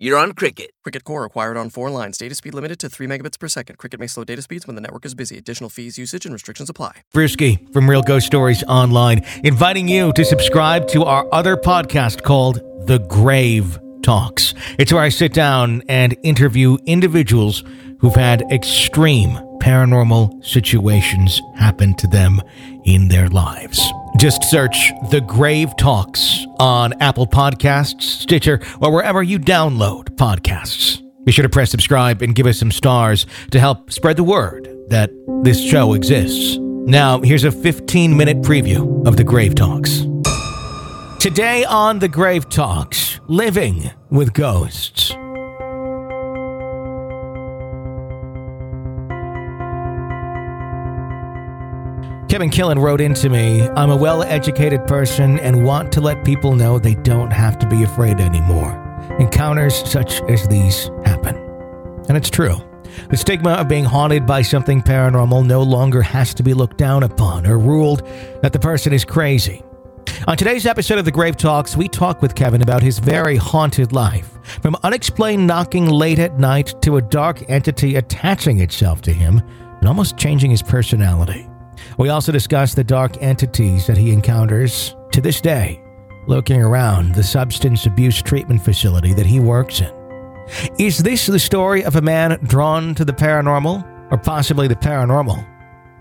you're on Cricket. Cricket Core acquired on four lines. Data speed limited to 3 megabits per second. Cricket may slow data speeds when the network is busy. Additional fees, usage, and restrictions apply. Brueski from Real Ghost Stories Online, inviting you to subscribe to our other podcast called The Grave Talks. It's where I sit down and interview individuals who've had extreme paranormal situations happen to them in their lives. Just search The Grave Talks on Apple Podcasts, Stitcher, or wherever you download podcasts. Be sure to press subscribe and give us some stars to help spread the word that this show exists. Now, here's a 15 minute preview of The Grave Talks. Today on The Grave Talks, living with ghosts. Kevin Killen wrote into me I'm a well educated person and want to let people know they don't have to be afraid anymore. Encounters such as these happen. And it's true. The stigma of being haunted by something paranormal no longer has to be looked down upon or ruled that the person is crazy. On today's episode of The Grave Talks, we talk with Kevin about his very haunted life. From unexplained knocking late at night to a dark entity attaching itself to him and almost changing his personality. We also discuss the dark entities that he encounters to this day, looking around the substance abuse treatment facility that he works in. Is this the story of a man drawn to the paranormal, or possibly the paranormal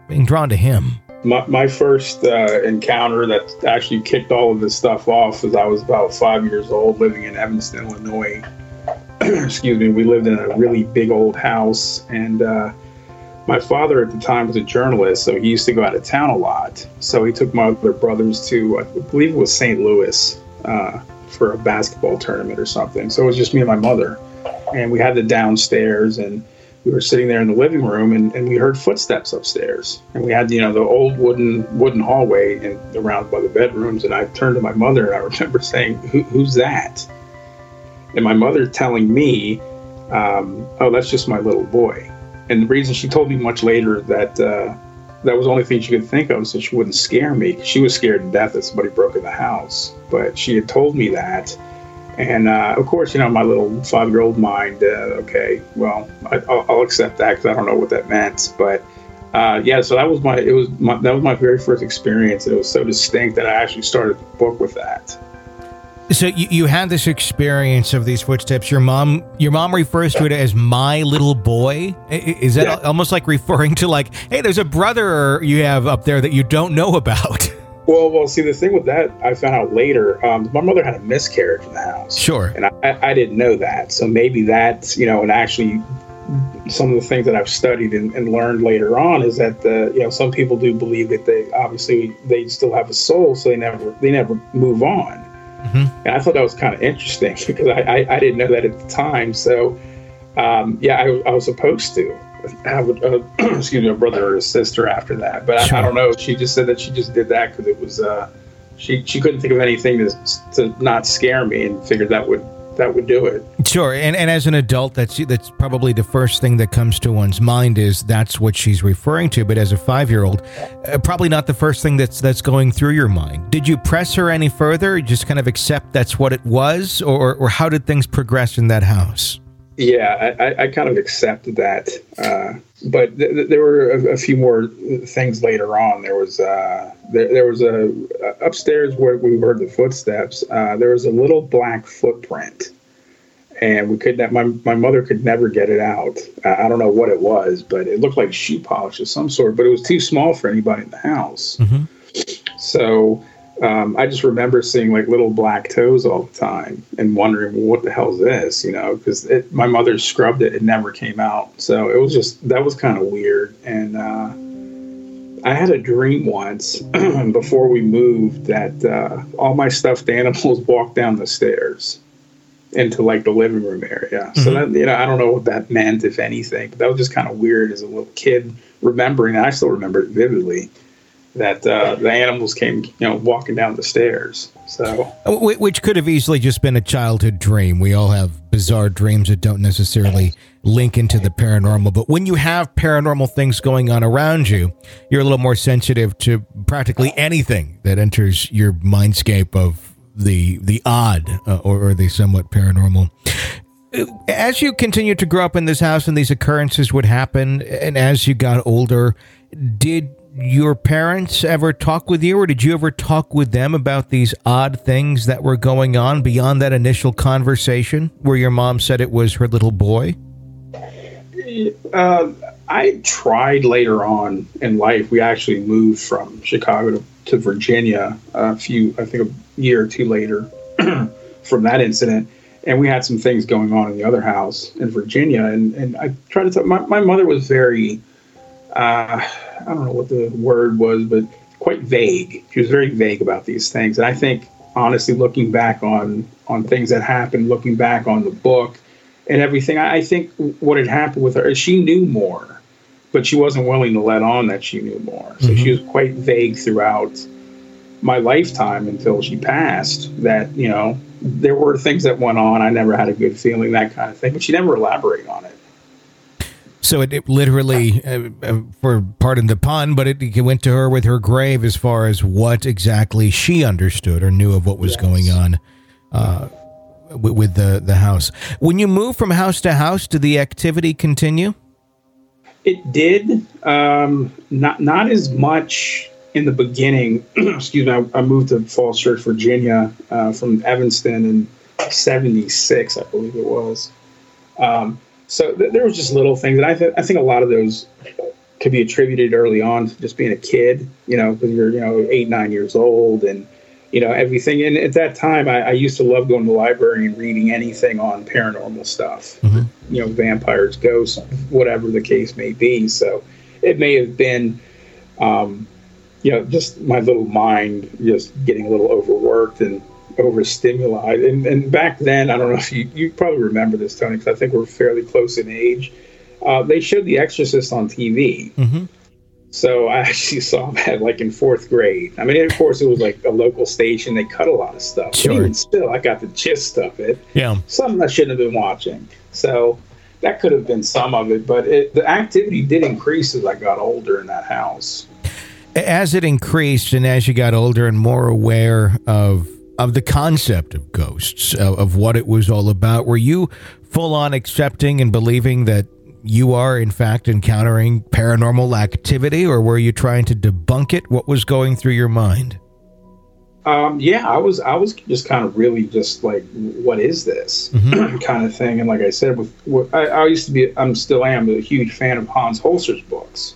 being drawn to him? My, my first uh, encounter that actually kicked all of this stuff off was I was about five years old living in Evanston, Illinois. Excuse me, we lived in a really big old house, and uh, my father at the time was a journalist, so he used to go out of town a lot. So he took my other brothers to, I believe it was St. Louis, uh, for a basketball tournament or something. So it was just me and my mother. And we had the downstairs, and we were sitting there in the living room, and, and we heard footsteps upstairs. And we had, you know, the old wooden wooden hallway and around by the bedrooms. And I turned to my mother, and I remember saying, Who, "Who's that?" And my mother telling me, um, "Oh, that's just my little boy." And the reason she told me much later that uh, that was the only thing she could think of so she wouldn't scare me. She was scared to death that somebody broke in the house. But she had told me that. And uh, of course, you know, my little five year old mind, uh, okay, well, I, will accept that because I don't know what that meant. But uh, yeah, so that was my, it was my, that was my very first experience. It was so distinct that I actually started the book with that. So you, you had this experience of these footsteps. Your mom your mom refers to it as my little boy. Is that yeah. almost like referring to like, hey, there's a brother you have up there that you don't know about? Well, well, see, the thing with that, I found out later. Um, my mother had a miscarriage in the house. Sure. And I, I didn't know that. So maybe that's, you know, and actually some of the things that I've studied and, and, learned later on is that the you know some people do believe that they obviously they still have a soul, so they never they never move on. Mm-hmm. And I thought that was kind of interesting because I, I, I, didn't know that at the time. So, um, yeah, I, I, was supposed to have a, uh, excuse me, a brother or a sister after that. But sure. I, I, don't know. She just said that she just did that because it was, uh, she, she couldn't think of anything to, to not scare me and figured that would that would do it. Sure, and and as an adult, that's that's probably the first thing that comes to one's mind is that's what she's referring to. But as a five year old, uh, probably not the first thing that's that's going through your mind. Did you press her any further? Just kind of accept that's what it was, or or how did things progress in that house? Yeah, I, I kind of accepted that, uh, but th- th- there were a, a, few more things later on. There was uh, there, there was a upstairs where we heard the footsteps. Uh, there was a little black footprint, and we could not, my my mother could never get it out. I don't know what it was, but it looked like shoe polish of some sort. But it was too small for anybody in the house. Mm-hmm. So um, I just remember seeing like little black toes all the time and wondering, well, what the hell is this? You know, because my mother scrubbed it, it never came out. So it was just, that was kind of weird. And uh, I had a dream once before we moved that uh, all my stuffed animals walked down the stairs. Into like the living room area. So Mhm. that you know, I don't know what that meant, if anything. But that was just kind of weird as a little kid remembering. And I still remember it vividly that uh, the animals came, you know, walking down the stairs. So Which could have easily just been a childhood dream. We all have bizarre dreams that don't necessarily link into the paranormal. But when you have paranormal things going on around you, you're a little more sensitive to practically anything that enters your mindscape of the the odd uh, or, or the somewhat paranormal. As you continued to grow up in this house and these occurrences would happen, and as you got older, did your parents ever talk with you, or did you ever talk with them about these odd things that were going on beyond that initial conversation where your mom said it was her little boy? uh, I tried later on in life. We actually moved from Chicago to, to Virginia a few, I think, a year or two later from that incident. And we had some things going on in the other house in Virginia. And, and I tried to talk. My, my mother was very, uh, I don't know what the word was, but quite vague. She was very vague about these things. And I think, honestly, looking back on on things that happened, looking back on the book and everything, I, I think what had happened with her is she knew more, but she wasn't willing to let on that she knew more. So she was quite vague throughout my lifetime until she passed. That you know there were things that went on. I never had a good feeling, that kind of thing. But she never elaborated on it. So it, it literally, uh, uh, for pardon the pun, but it, it went to her with her grave as far as what exactly she understood or knew of what was Yes. going on uh, with, with the the house. When you move from house to house, did the activity continue? It did um, not not as much in the beginning. excuse me. I, I moved to Falls Church, Virginia, uh, from Evanston in '76, I believe it was. Um, so th- there was just little things, and I, th- I think a lot of those could be attributed early on to just being a kid. You know, because you're you know eight nine years old and you know everything. And at that time, I, I used to love going to the library and reading anything on paranormal stuff Mhm. You know, vampires, ghosts, whatever the case may be. So it may have been, um, you know, just my little mind just getting a little overworked and overstimulated. And, and back then, I don't know if you, you probably remember this, Tony, because I think we're fairly close in age. Uh, they showed The Exorcist on TV. Mm-hmm. So I actually saw that like in fourth grade. I mean, of course, it was like a local station. They cut a lot of stuff. Sure. But even still, I got the gist of it Yeah. something I shouldn't have been watching. So that could have been some of it, but it, the activity did increase as I got older in that house. as it increased and as you got older and more aware of of the concept of ghosts of, of what it was all about were you full on accepting and believing that you are in fact encountering paranormal activity or were you trying to debunk it what was going through your mind Um, yeah, I was I was just kind of really just like, what is this kind of thing? And like I said, with, with I, I used to be, I'm still am a huge fan of Hans Holzer's books.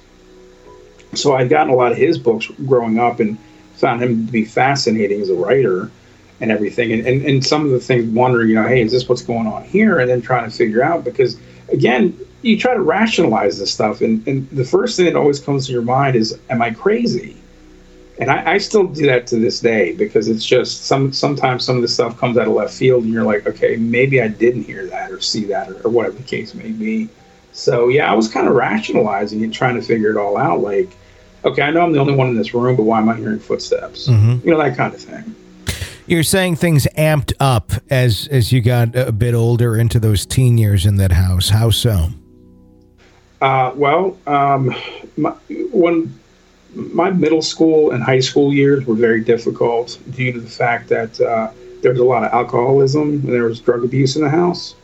So I'd gotten a lot of his books growing up and found him to be fascinating as a writer and everything. And, and, and some of the things, wondering, you know, hey, is this what's going on here? And then trying to figure out because, again, you try to rationalize this stuff. And, and the first thing that always comes to your mind is, am I crazy? And I, I still do that to this day because it's just some sometimes some of the stuff comes out of left field and you're like, okay, maybe I didn't hear that or see that or, or whatever the case may be. So yeah, I was kind of rationalizing and trying to figure it all out. Like, okay, I know I'm the only one in this room, but why am I hearing footsteps? Mhm. You know that kind of thing. you're saying things amped up as as you got a bit older into those teen years in that house how so Uh, well, um, my, when my middle school and high school years were very difficult due to the fact that uh, there was a lot of alcoholism and there was drug abuse in the house,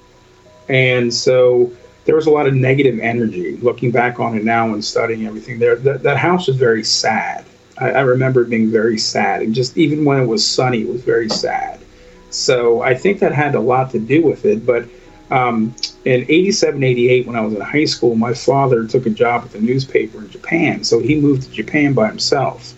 and so there was a lot of negative energy. Looking back on it now and studying everything there, that, that house was very sad. I, I remember it being very sad, and just even when it was sunny, it was very sad. So I think that had a lot to do with it, but um, in 87, 88, when I was in high school, my father took a job at the newspaper in Japan. So he moved to Japan by himself.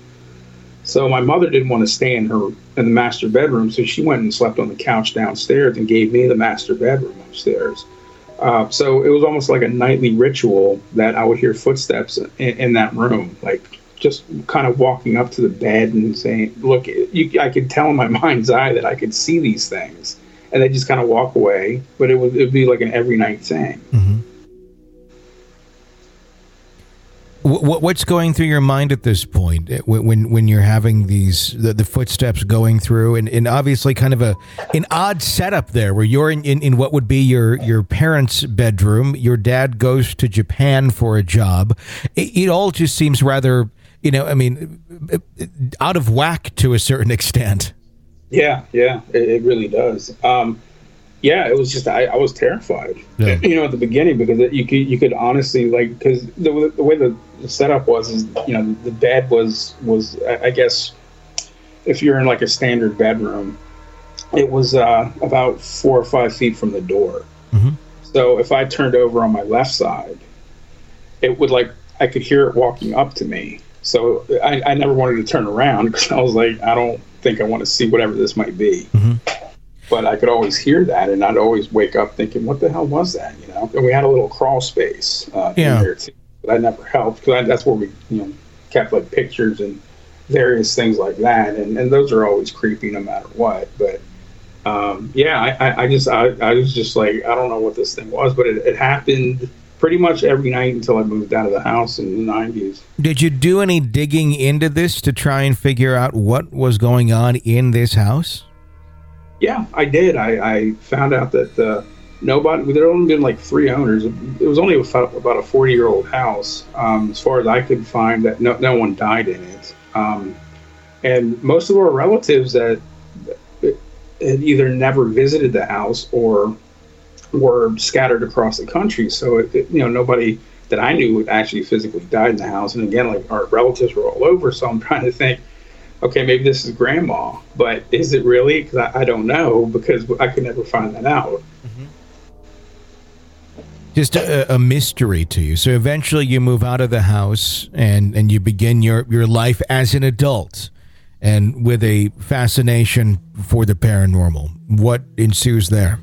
So my mother didn't want to stay in her in the master bedroom, so she went and slept on the couch downstairs and gave me the master bedroom upstairs. Uh, so it was almost like a nightly ritual that I would hear footsteps in, in that room, like just kind of walking up to the bed and saying, "Look, you, I could tell in my mind's eye that I could see these things." And they just kind of walk away. But it would it'd be like an every night thing. Mm-hmm. What's going through your mind at this point eh, when when you're having these the, the footsteps going through and, and obviously kind of a an odd setup there where you're in, in, in what would be your your parents' bedroom your dad goes to Japan for a job it, it all just seems rather you know I mean eh, eh, out of whack to a certain extent yeah yeah it, it really does um, yeah, it was just I, I was terrified, yeah. you know, at the beginning because you could you could honestly like because the, the way the setup was is you know the bed was was I guess if you're in like a standard bedroom, it was uh, about four or five feet from the door. Mm-hmm. So if I turned over on my left side, it would like I could hear it walking up to me. So I, I never wanted to turn around because I was like, I don't think I want to see whatever this might be. Mm-hmm but I could always hear that, and I'd always wake up thinking, "What the hell was that?" You know. And we had a little crawl space uh, yeah. too, but that never helped because that's where we, you know, kept like pictures and various things like that, and and those are always creepy no matter what. But um, yeah, I, I, just I, I was just like I don't know what this thing was, but it, it happened pretty much every night until I moved out of the house in the 90s. Did you do any digging into this to try and figure out what was going on in this house? Yeah, I did. I, I found out that uh, nobody, there had only been like three owners. It was only about a 40 year old house, um, as far as I could find, that no, no one died in it. Um, and most of our relatives that had either never visited the house or were scattered across the country. So, it, it, you know, nobody that I knew actually physically died in the house. And again, like our relatives were all over. So I'm trying to think, okay, maybe this is grandma, but is it really? Because I, I, don't know because I could never find that out. Mm-hmm. Just a, a, mystery to you. So eventually you move out of the house and, and you begin your, your life as an adult and with a fascination for the paranormal. What ensues there?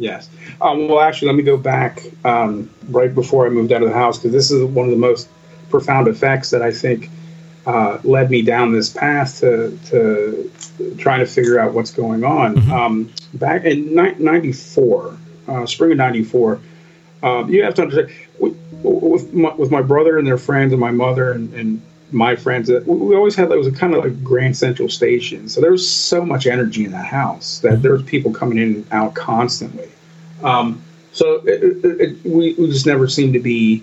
Yes. Um, well, actually, let me go back um, right before I moved out of the house because this is one of the most profound effects that I think uh, led me down this path to, to trying to figure out what's going on. Mm-hmm. Um, back in '94, uh, spring of '94, um, you have to understand with, with, my, with, my, brother and their friends and my mother and, and my friends that we always had that was a kind of like Grand Central Station. So there was so much energy in that house that there was people coming in and out constantly. Um, so it, it, it, we, we just never seemed to be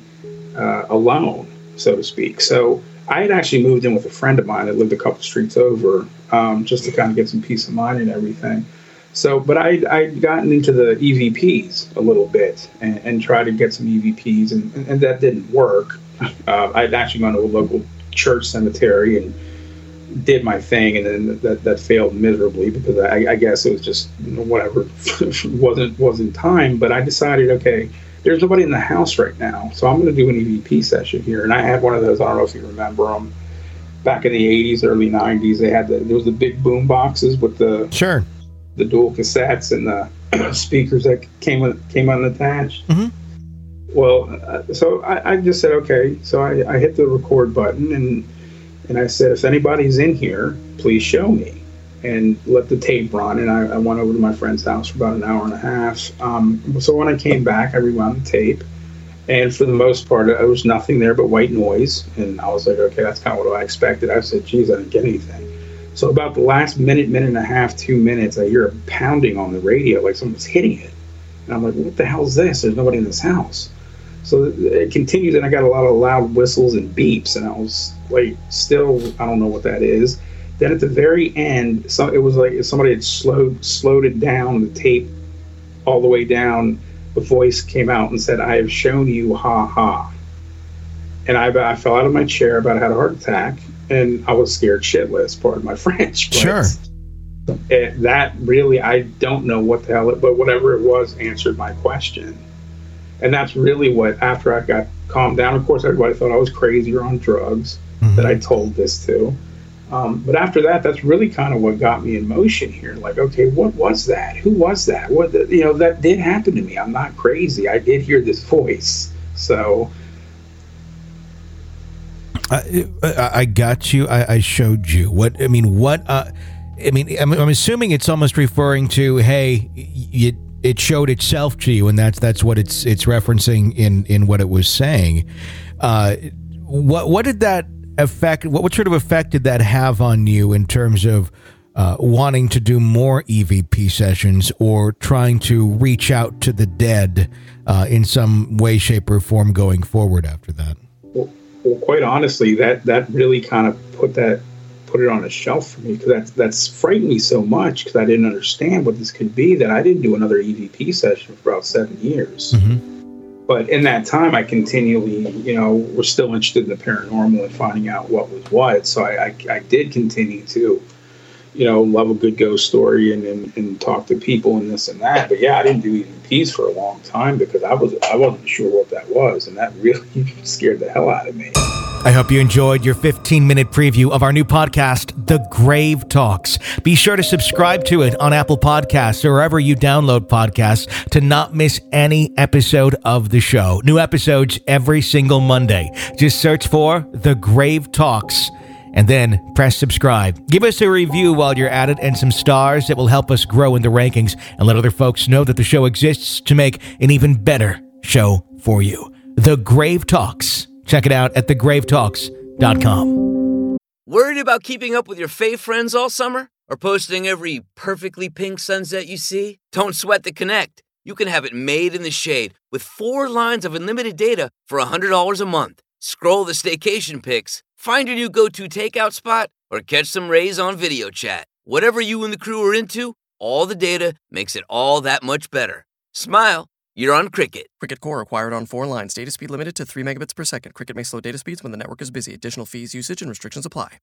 uh, alone, so to speak. So I had actually moved in with a friend of mine that lived a couple streets over, um, just to kind of get some peace of mind and everything. So, but I I'd gotten into the EVPs a little bit and, and tried to get some EVPs, and, and that didn't work. Uh, I'd actually gone to a local church cemetery and did my thing, and then that, that failed miserably because I, I guess it was just whatever wasn't wasn't time. But I decided, okay, there's nobody in the house right now, so I'm going to do an EVP session here. And I had one of those. I don't know if you remember them. Back in the 80s, early 90s, they had the there was the big boom boxes with the sure the dual cassettes and the speakers that came with, came unattached. Mm-hmm. Well, uh, so I, I, just said okay. So I, I hit the record button and and I said, if anybody's in here, please show me and let the tape run. And I, I, went over to my friend's house for about an hour and a half. Um, so when I came back, I rewound the tape. And for the most part, there was nothing there but white noise. And I was like, okay, that's kind of what I expected. I said, geez, I didn't get anything. So about the last minute, minute and a half, two minutes, I hear a pounding on the radio, like someone's hitting it. And I'm like, what the hell is this? There's nobody in this house. So it continues, and I got a lot of loud whistles and beeps, and I was like, still, I don't know what that is. Then at the very end, so it was like somebody had slowed slowed it down, the tape all the way down. The voice came out and said, "I have shown you, ha ha." And I, I fell out of my chair, about had a heart attack, and I was scared shitless. Pardon my French. sure. It, that really, I don't know what the hell it, but whatever it was, answered my question. And that's really what, after I got calmed down, of course, everybody thought I was crazy or on drugs mm-hmm. that I told this to. Um, but after that, that's really kind of what got me in motion here. Like, okay, what was that? Who was that? What the, you know that did happen to me. I'm not crazy. I did hear this voice. So. I, I got you. I, I, showed you what I mean. What uh, I mean, I'm, I'm assuming it's almost referring to, hey, it it showed itself to you, and that's that's what it's it's referencing in in what it was saying. Uh, what what did that affect? What what sort of effect did that have on you in terms of? Uh, wanting to do more EVP sessions or trying to reach out to the dead uh, in some way, shape, or form going forward after that? Well, well, quite honestly, that that really kind of put that put it on a shelf for me because that's that's frightened me so much because I didn't understand what this could be that I didn't do another EVP session for about seven years. Mm-hmm. But in that time, I continually, you know, was still interested in the paranormal and finding out what was what. So I, I, I did continue to you know, love a good ghost story and, and, and, talk to people and this and that. But yeah, I didn't do EVPs for a long time because I was I wasn't sure what that was, and that really scared the hell out of me. I hope you enjoyed your 15 minute preview of our new podcast, The Grave Talks. Be sure to subscribe to it on Apple Podcasts or wherever you download podcasts to not miss any episode of the show. New episodes every single Monday. Just search for The Grave Talks and then press subscribe. Give us a review while you're at it and some stars that will help us grow in the rankings and let other folks know that the show exists to make an even better show for you. The Grave Talks. Check it out at thegravetalks.com. Worried about keeping up with your fave friends all summer? Or posting every perfectly pink sunset you see? Don't sweat the connect. You can have it made in the shade with four lines of unlimited data for $100 a month. Scroll the staycation pics Find your new go to takeout spot or catch some rays on video chat. Whatever you and the crew are into, all the data makes it all that much better. Smile, you're on Cricket. Cricket Core acquired on four lines. Data speed limited to 3 megabits per second. Cricket may slow data speeds when the network is busy. Additional fees, usage, and restrictions apply.